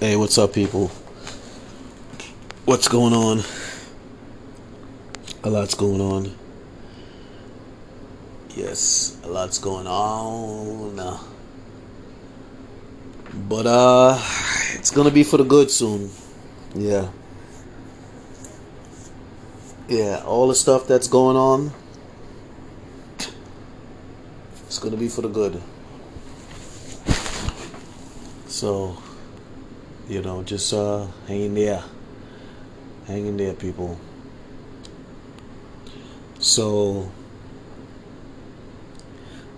Hey, what's up, people? What's going on? A lot's going on. Yes, a lot's going on. But, uh, it's gonna be for the good soon. Yeah. Yeah, all the stuff that's going on, it's gonna be for the good. So, you know, just uh, hang in there, Hanging there, people. So,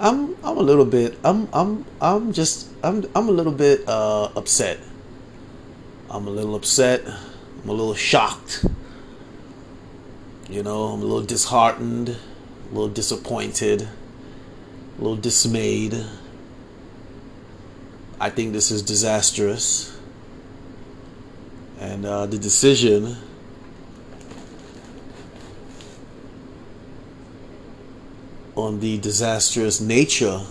I'm I'm a little bit I'm I'm I'm just I'm I'm a little bit uh, upset. I'm a little upset. I'm a little shocked. You know, I'm a little disheartened, a little disappointed, a little dismayed. I think this is disastrous. And uh, the decision on the disastrous nature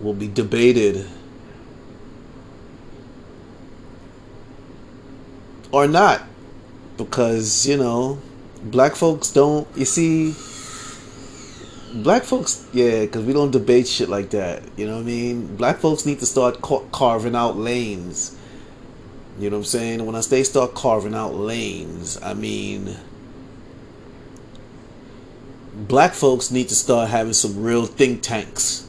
will be debated or not. Because you know black folks don't you see black folks yeah because we don't debate shit like that you know what i mean? Black folks need to start ca- carving out lanes. You know what i'm saying? When i say start carving out lanes i mean black folks need to start having some real think tanks.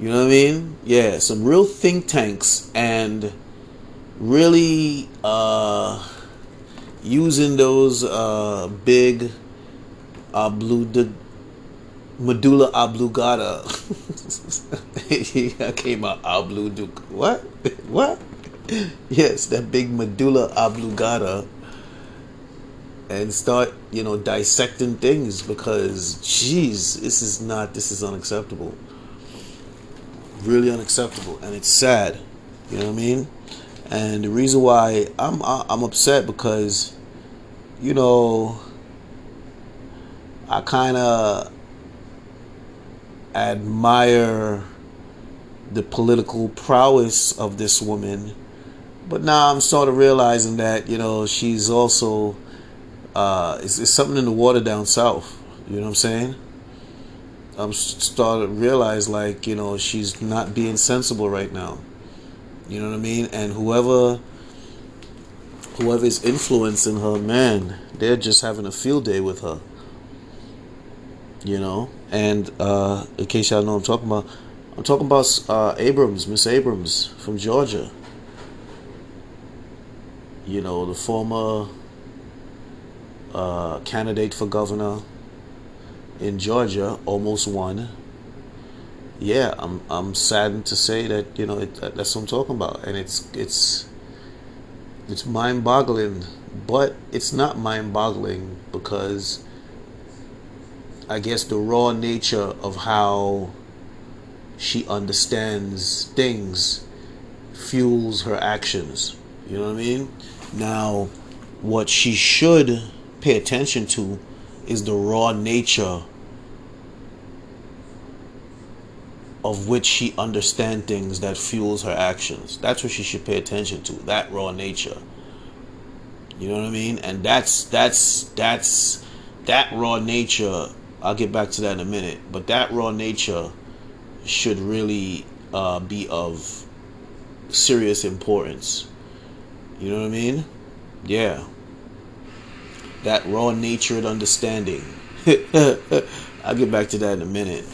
You know what i mean? Yeah some real think tanks and really uh using those uh big uh blue medulla oblongata. I came out oblong. What? What? Yes, that big medulla oblongata, and start you know dissecting things because, jeez, this is not. This is unacceptable. Really unacceptable, and it's sad. You know what I mean? And the reason why I'm I'm upset because, you know, I kind of admire the political prowess of this woman, but now I'm sort of realizing that you know she's also uh, it's, it's something in the water down south. You know what I'm saying? I'm starting to realize like you know she's not being sensible right now. You know what I mean? And whoever whoever is influencing her, man, they're just having a field day with her. You know? And uh, in case y'all know I'm talking about, I'm talking about uh, Abrams, Miss Abrams from Georgia. You know, the former uh, candidate for governor in Georgia almost won. Yeah, I'm I'm saddened to say that you know it, that's what I'm talking about, and it's it's it's mind-boggling, but it's not mind-boggling because I guess the raw nature of how she understands things fuels her actions. You know what I mean? Now, what she should pay attention to is the raw nature of which she understands things that fuels her actions. That's what she should pay attention to. That raw nature. You know what I mean? And that's that's that's that raw nature I'll get back to that in a minute. But that raw nature should really uh, be of serious importance. You know what I mean? Yeah. That raw natured understanding. I'll get back to that in a minute.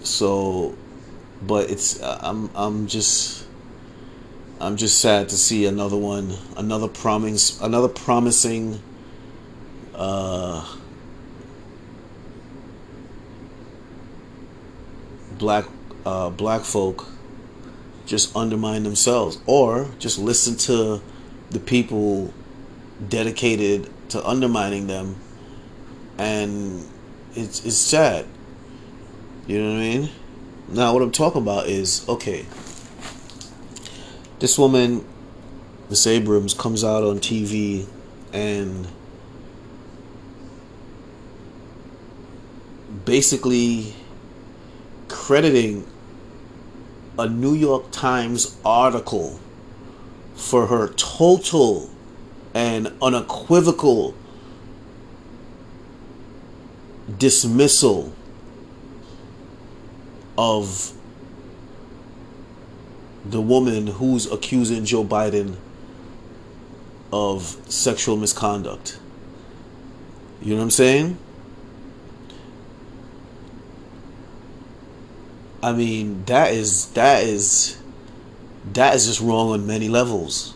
So, but it's I'm I'm just I'm just sad to see another one, another promising another promising uh, black uh, black folk just undermine themselves or just listen to the people dedicated to undermining them and it's it's sad. You know what i mean? Now what i'm talking about is okay this woman miss abrams comes out on tv and basically crediting a New York Times article for her total and unequivocal dismissal of the woman who's accusing Joe Biden of sexual misconduct. You know what I'm saying? I mean, that is that is that is just wrong on many levels.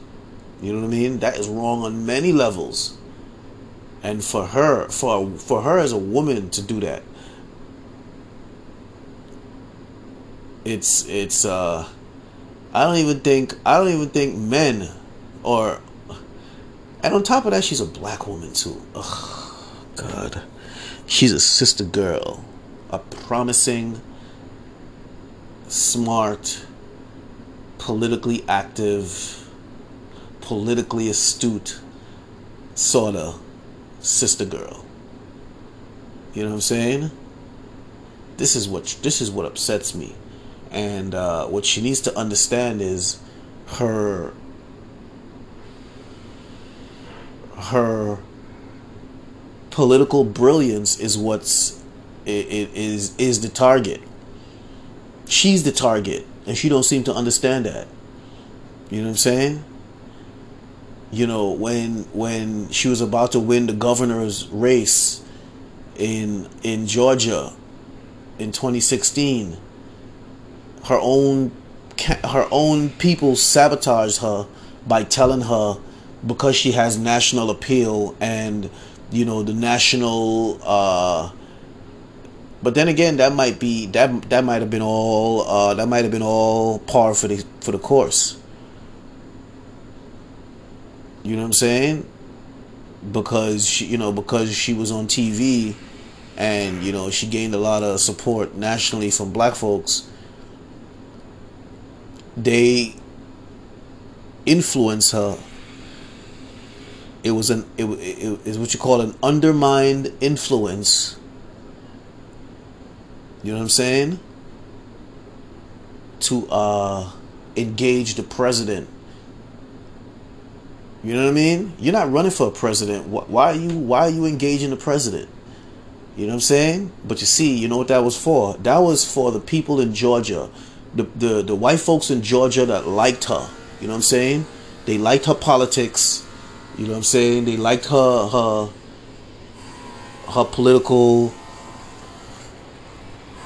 You know what I mean? That is wrong on many levels. And for her, for for her as a woman to do that, it's it's uh I don't even think I don't even think men or and on top of that she's a black woman too. Ugh God. She's a sister girl. A promising smart, politically active, politically astute sorta sister girl. You know what I'm saying? This is what this is what upsets me. And uh, what she needs to understand is her her political brilliance is what's it, it is is the target. She's the target, and she don't seem to understand that. You know what I'm saying? You know when when she was about to win the governor's race in in Georgia in 2016 her own her own people sabotaged her by telling her because she has national appeal and you know the national uh but then again that might be that that might have been all uh that might have been all par for the for the course you know what i'm saying because she you know because she was on tv and you know she gained a lot of support nationally from black folks they influence her. It was an it, it is what you call an undermined influence. You know what I'm saying? To uh, engage the president. You know what I mean? You're not running for a president. Why are you why are you engaging the president? You know what I'm saying? But you see, you know what that was for? That was for the people in Georgia the, the, the white folks in Georgia that liked her. You know what I'm saying? They liked her politics. You know what I'm saying? They liked her her her political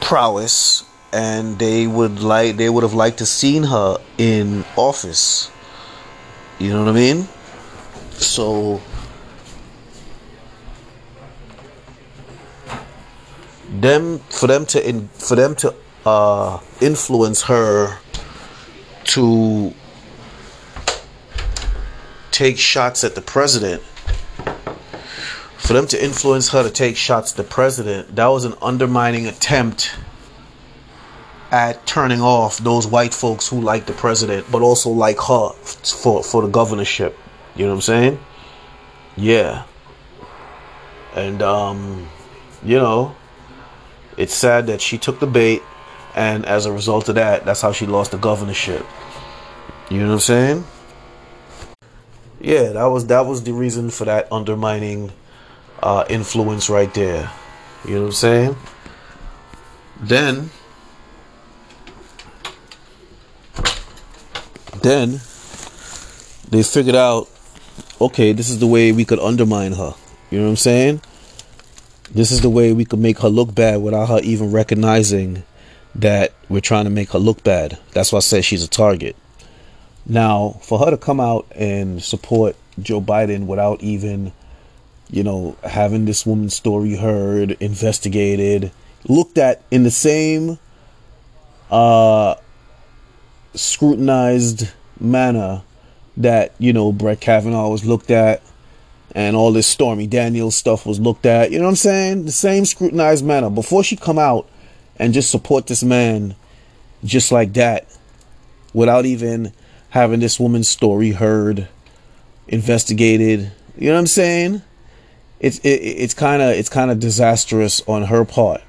prowess and they would like they would have liked to seen her in office. You know what I mean? So them for them to in, for them to uh, influence her to take shots at the president. For them to influence her to take shots at the president, that was an undermining attempt at turning off those white folks who like the president, but also like her for for the governorship. You know what I'm saying? Yeah. And um, you know, it's sad that she took the bait and as a result of that, that's how she lost the governorship. You know what I'm saying? Yeah, that was that was the reason for that undermining uh, influence right there. You know what I'm saying? Then, then they figured out, okay, this is the way we could undermine her. You know what I'm saying? This is the way we could make her look bad without her even recognizing that we're trying to make her look bad. That's why I said she's a target. Now, for her to come out and support Joe Biden without even, you know, having this woman's story heard, investigated, looked at in the same uh scrutinized manner that, you know, Brett Kavanaugh was looked at and all this Stormy Daniels stuff was looked at. You know what I'm saying? The same scrutinized manner. Before she come out and just support this man just like that without even having this woman's story heard, investigated. You know what I'm saying? It's it, it's kind of it's kind of disastrous on her part.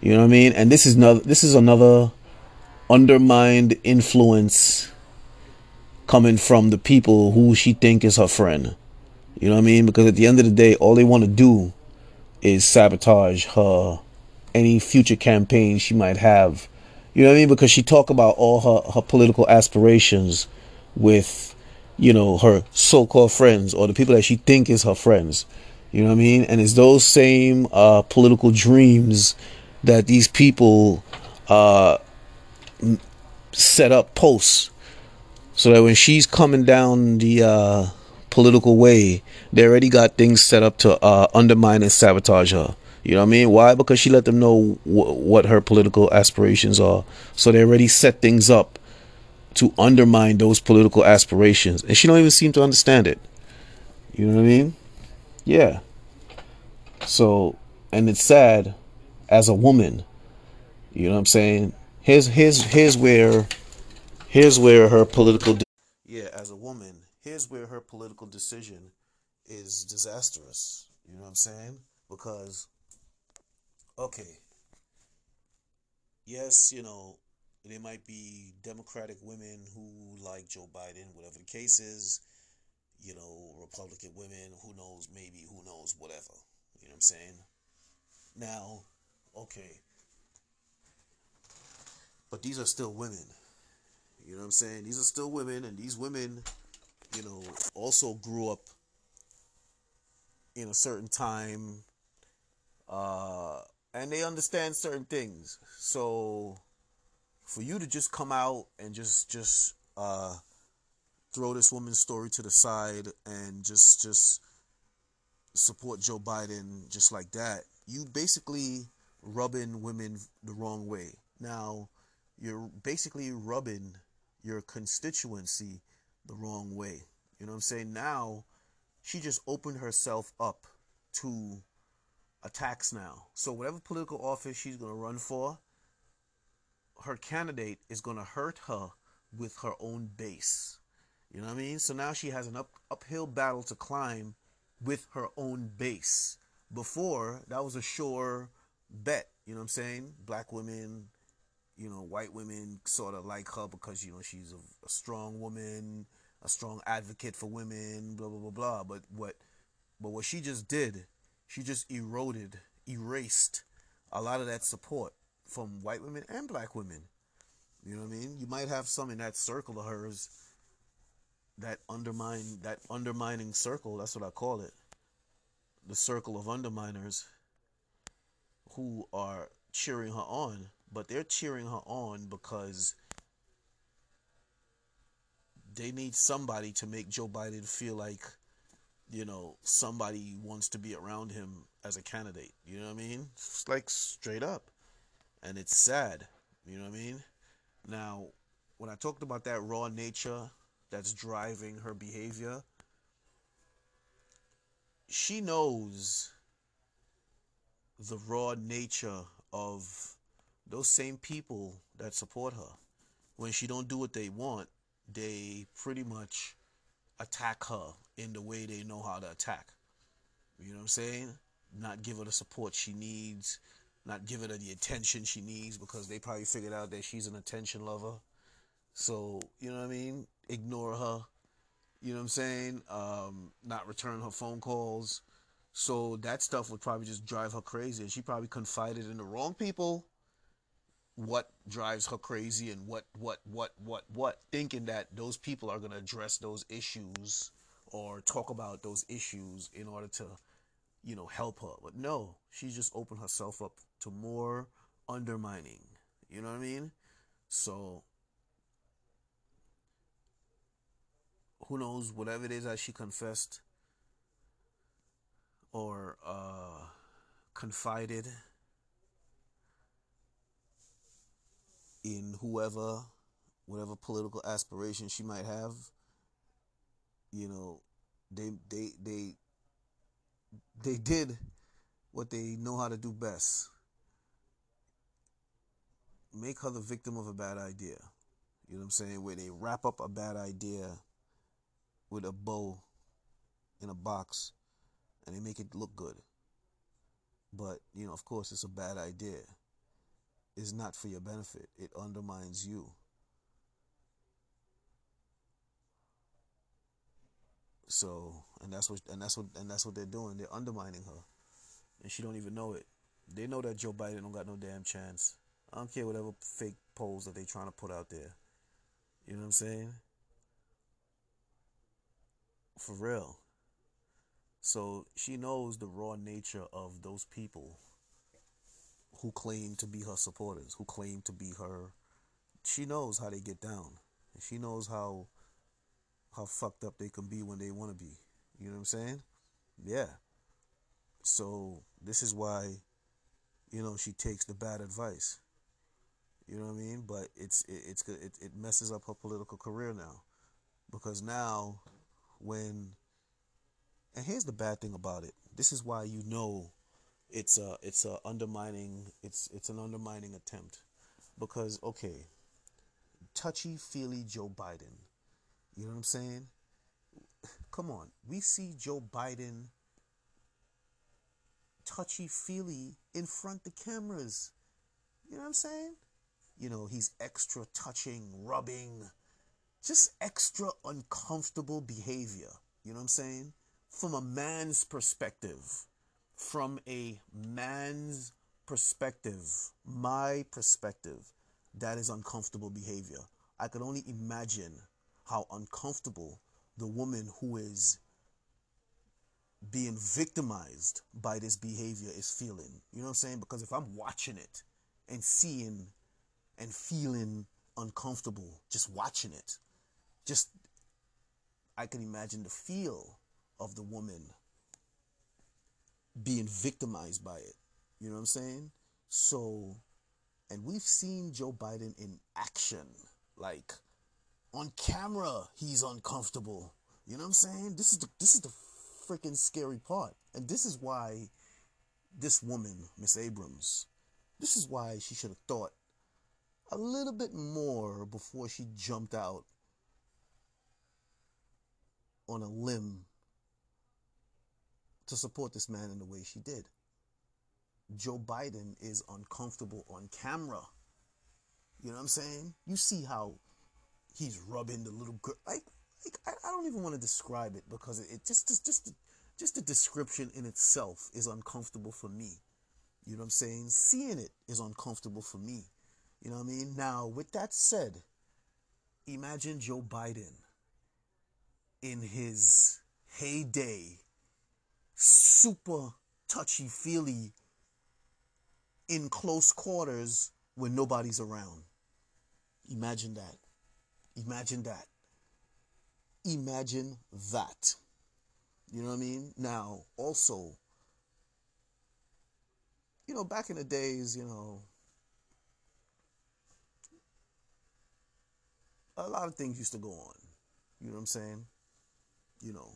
You know what I mean? And this is another this is another undermined influence coming from the people who she think is her friend. You know what I mean? Because at the end of the day, all they want to do is sabotage her any future campaign she might have. You know what I mean? Because she talk about all her, her political aspirations with, you know, her so-called friends or the people that she think is her friends. You know what I mean? And it's those same uh, political dreams that these people uh, set up posts so that when she's coming down the uh, political way, they already got things set up to uh, undermine and sabotage her. You know what I mean? Why? Because she let them know wh- what her political aspirations are. So they already set things up to undermine those political aspirations, and she don't even seem to understand it. You know what I mean? Yeah. So, and it's sad as a woman. You know what I'm saying? Here's here's here's where here's where her political de- yeah, as a woman, here's where her political decision is disastrous. You know what I'm saying? Because okay. Yes, you know, there might be Democratic women who like Joe Biden, whatever the case is. You know, Republican women, who knows, maybe, who knows, whatever. You know what I'm saying? Now, okay. But these are still women. You know what I'm saying? These are still women, and these women, you know, also grew up in a certain time, uh, and they understand certain things. So, for you to just come out and just just uh, throw this woman's story to the side and just just support Joe Biden just like that, you basically rubbing women the wrong way. Now, you're basically rubbing your constituency the wrong way. You know what I'm saying? Now, she just opened herself up to attacks now. So, whatever political office she's going to run for, her candidate is going to hurt her with her own base. You know what I mean? So now she has an up, uphill battle to climb with her own base. Before, that was a sure bet. You know what I'm saying? Black women, you know, white women sort of like her because, you know, she's a, a strong woman, a strong advocate for women, blah, blah, blah, blah. But what, but what she just did, she just eroded, erased a lot of that support from white women and black women. You know what I mean? You might have some in that circle of hers that undermine that undermining circle, that's what I call it. The circle of underminers who are cheering her on, but they're cheering her on because they need somebody to make Joe Biden feel like, you know, somebody wants to be around him as a candidate. You know what I mean? It's like straight up. And it's sad. You know what I mean? Now, when I talked about that raw nature that's driving her behavior, she knows the raw nature of those same people that support her. When she don't do what they want, they pretty much attack her in the way they know how to attack. You know what I'm saying? Not give her the support she needs, not giving her the attention she needs because they probably figured out that she's an attention lover. So, you know what I mean? Ignore her. You know what I'm saying? Um, not return her phone calls. So that stuff would probably just drive her crazy. And she probably confided in the wrong people what drives her crazy and what, what, what, what, what, thinking that those people are going to address those issues or talk about those issues in order to, you know, help her. But no, she just opened herself up to more undermining. You know what I mean? So who knows whatever it is that she confessed or uh, confided in whoever whatever political aspiration she might have you know they they they they did what they know how to do best. Make her the victim of a bad idea. You know what i'm saying? Where they wrap up a bad idea with a bow in a box and they make it look good. But, you know, of course, it's a bad idea. It's not for your benefit. It undermines you. So, and that's what and that's what and that's what they're doing. They're undermining her, and she don't even know it. They know that Joe Biden don't got no damn chance. I don't care whatever fake polls that they trying to put out there. You know what I'm saying? For real. So she knows the raw nature of those people who claim to be her supporters, who claim to be her. She knows how they get down. And she knows how how fucked up they can be when they want to be. You know what I'm saying? Yeah. So this is why, you know, she takes the bad advice. You know what I mean? But it's it, it's it, it messes up her political career now, because now, when and here's the bad thing about it. This is why you know it's a it's a undermining it's it's an undermining attempt. Because okay touchy feely Joe Biden. You know what I'm saying? Come on. We see Joe Biden touchy feely in front the cameras. You know what I'm saying? You know he's extra touching rubbing just extra uncomfortable behavior you know what I'm saying from a man's perspective from a man's perspective, my perspective, that is uncomfortable behavior. I could only imagine how uncomfortable the woman who is being victimized by this behavior is feeling. You know what I'm saying? Because if I'm watching it and seeing and feeling uncomfortable just watching it, just I can imagine the feel of the woman being victimized by it. You know what I'm saying? So, and we've seen Joe Biden in action. Like on camera, he's uncomfortable. You know what I'm saying? This is the this is the freaking scary part. And this is why this woman, Miss Abrams, this is why she should have thought a little bit more before she jumped out on a limb to support this man in the way she did. Joe Biden is uncomfortable on camera. You know what I'm saying? You see how he's rubbing the little girl. Like, like I, I don't even want to describe it because it, it just, just, just, just the description in itself is uncomfortable for me. You know what I'm saying? Seeing it is uncomfortable for me. You know what I mean? Now, with that said, imagine Joe Biden in his heyday super touchy feely in close quarters when nobody's around. Imagine that. Imagine that. Imagine that. You know what I mean? Now, also, you know, back in the days, you know, a lot of things used to go on. You know what I'm saying? You know,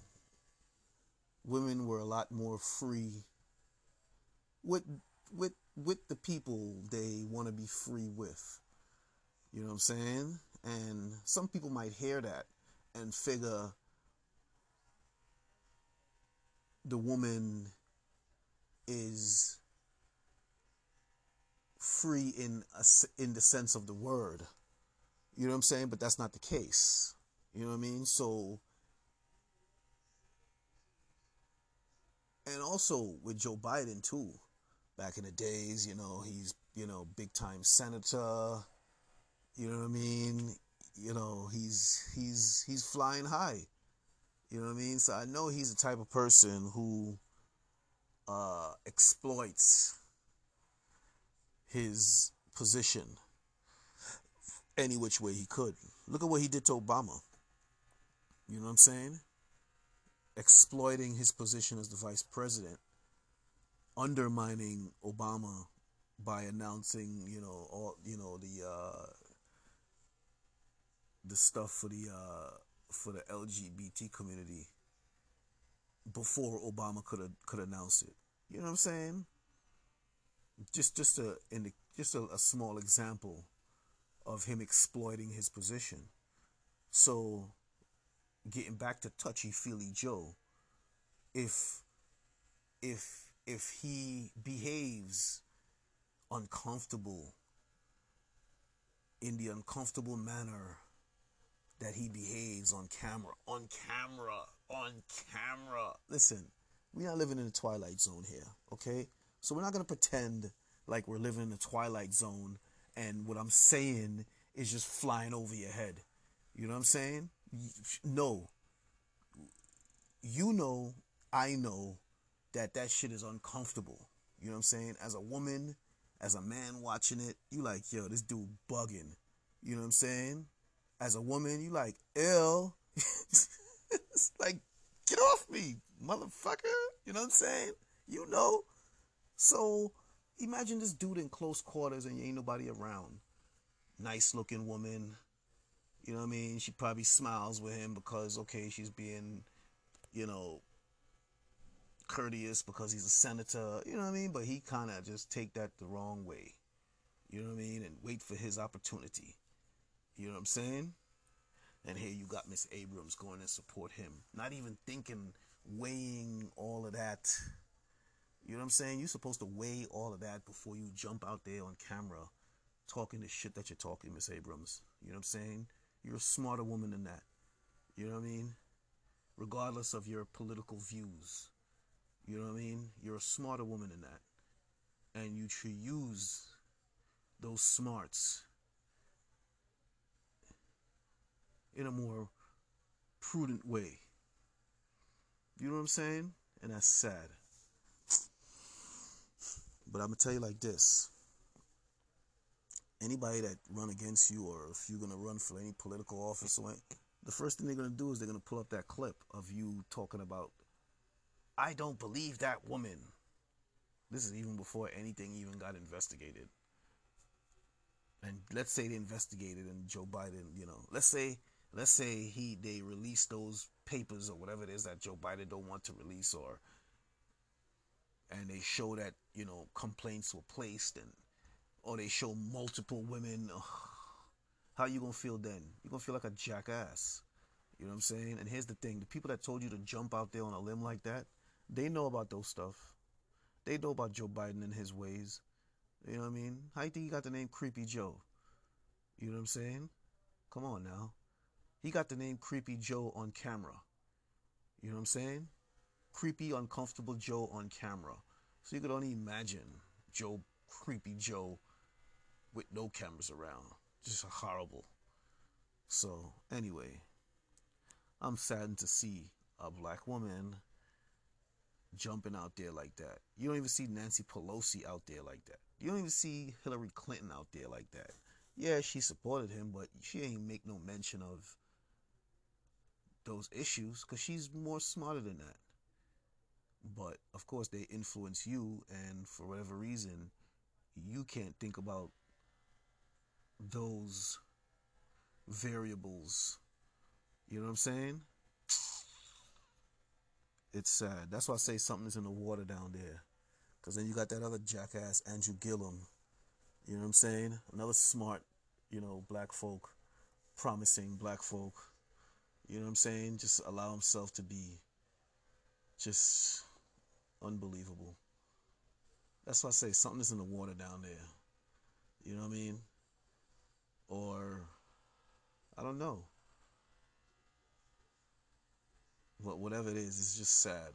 women were a lot more free with with with the people they want to be free with. You know what I'm saying? And some people might hear that and figure the woman is free in a, in the sense of the word. You know what I'm saying? But that's not the case. You know what I mean? So and also with Joe Biden too. Back in the days, you know, he's you know big time senator. You know what I mean? You know, he's he's he's flying high. You know what I mean? So I know he's the type of person who uh, exploits his position any which way he could. Look at what he did to Obama. You know what I'm saying? Exploiting his position as the vice president, undermining Obama by announcing, you know, all you know the uh, the stuff for the uh, for the LGBT community before Obama could could announce it. You know what I'm saying? Just just a in the, just a, a small example of him exploiting his position. So getting back to touchy feely Joe, if if if he behaves uncomfortable in the uncomfortable manner that he behaves on camera. On camera. On camera. Listen, we're not living in the twilight zone here, okay? So we're not gonna pretend like we're living in the twilight zone and what I'm saying is just flying over your head. You know what I'm saying? No. You know, I know that that shit is uncomfortable. You know what I'm saying? As a woman, as a man watching it, you like, yo, this dude bugging. You know what I'm saying? As a woman, you like, ill. like, get off me, motherfucker. You know what I'm saying? You know. So imagine this dude in close quarters and you ain't nobody around. Nice looking woman. You know what I mean? She probably smiles with him because, okay, she's being, you know, courteous because he's a senator. You know what I mean? But he kind of just take that the wrong way. You know what I mean? And wait for his opportunity. You know what I'm saying? And here you got Miss Abrams going and support him. Not even thinking, weighing all of that. You know what I'm saying? You're supposed to weigh all of that before you jump out there on camera talking the shit that you're talking, Miss Abrams. You know what I'm saying? You're a smarter woman than that. You know what I mean? Regardless of your political views. You know what I mean? You're a smarter woman than that. And you should use those smarts in a more prudent way. You know what I'm saying? And that's sad. But I'm gonna tell you like this. Anybody that run against you or if you're gonna run for any political office or the first thing they're gonna do is they're gonna pull up that clip of you talking about I don't believe that woman. This is even before anything even got investigated. And let's say they investigated and Joe Biden, you know, let's say let's say he they release those papers or whatever it is that Joe Biden don't want to release or and they show that you know complaints were placed and or they show multiple women. How you gonna feel then? You're gonna feel like a jackass. You know what i'm saying? And here's the thing. The people that told you to jump out there on a limb like that they know about those stuff. They know about joe biden and his ways. You know what i mean? How you think he got the name creepy joe? You know what i'm saying? Come on now. He got the name creepy joe on camera. You know what i'm saying? Creepy, uncomfortable Joe on camera. So you could only imagine Joe, creepy Joe, with no cameras around. Just horrible. So, anyway, I'm saddened to see a black woman jumping out there like that. You don't even see Nancy Pelosi out there like that. You don't even see Hillary Clinton out there like that. Yeah, she supported him, but she ain't make no mention of those issues because she's more smarter than that. But of course, they influence you, and for whatever reason, you can't think about those variables. You know what I'm saying? It's sad. That's why I say something's in the water down there. Because then you got that other jackass, Andrew Gillum. You know what I'm saying? Another smart, you know, black folk, promising black folk. You know what I'm saying? Just allow himself to be just Unbelievable. That's why I say something is in the water down there. You know what I mean? Or I don't know. But whatever it is, it's just sad.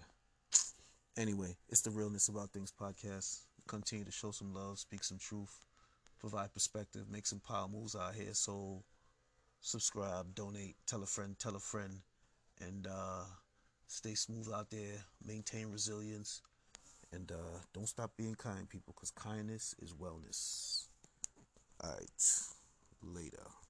Anyway, it's the Realness About Things podcast. Continue to show some love, speak some truth, provide perspective, make some power moves out here. So subscribe, donate, tell a friend, tell a friend, and uh Stay smooth out there. Maintain resilience. And uh, don't stop being kind, people, because kindness is wellness. All right. Later.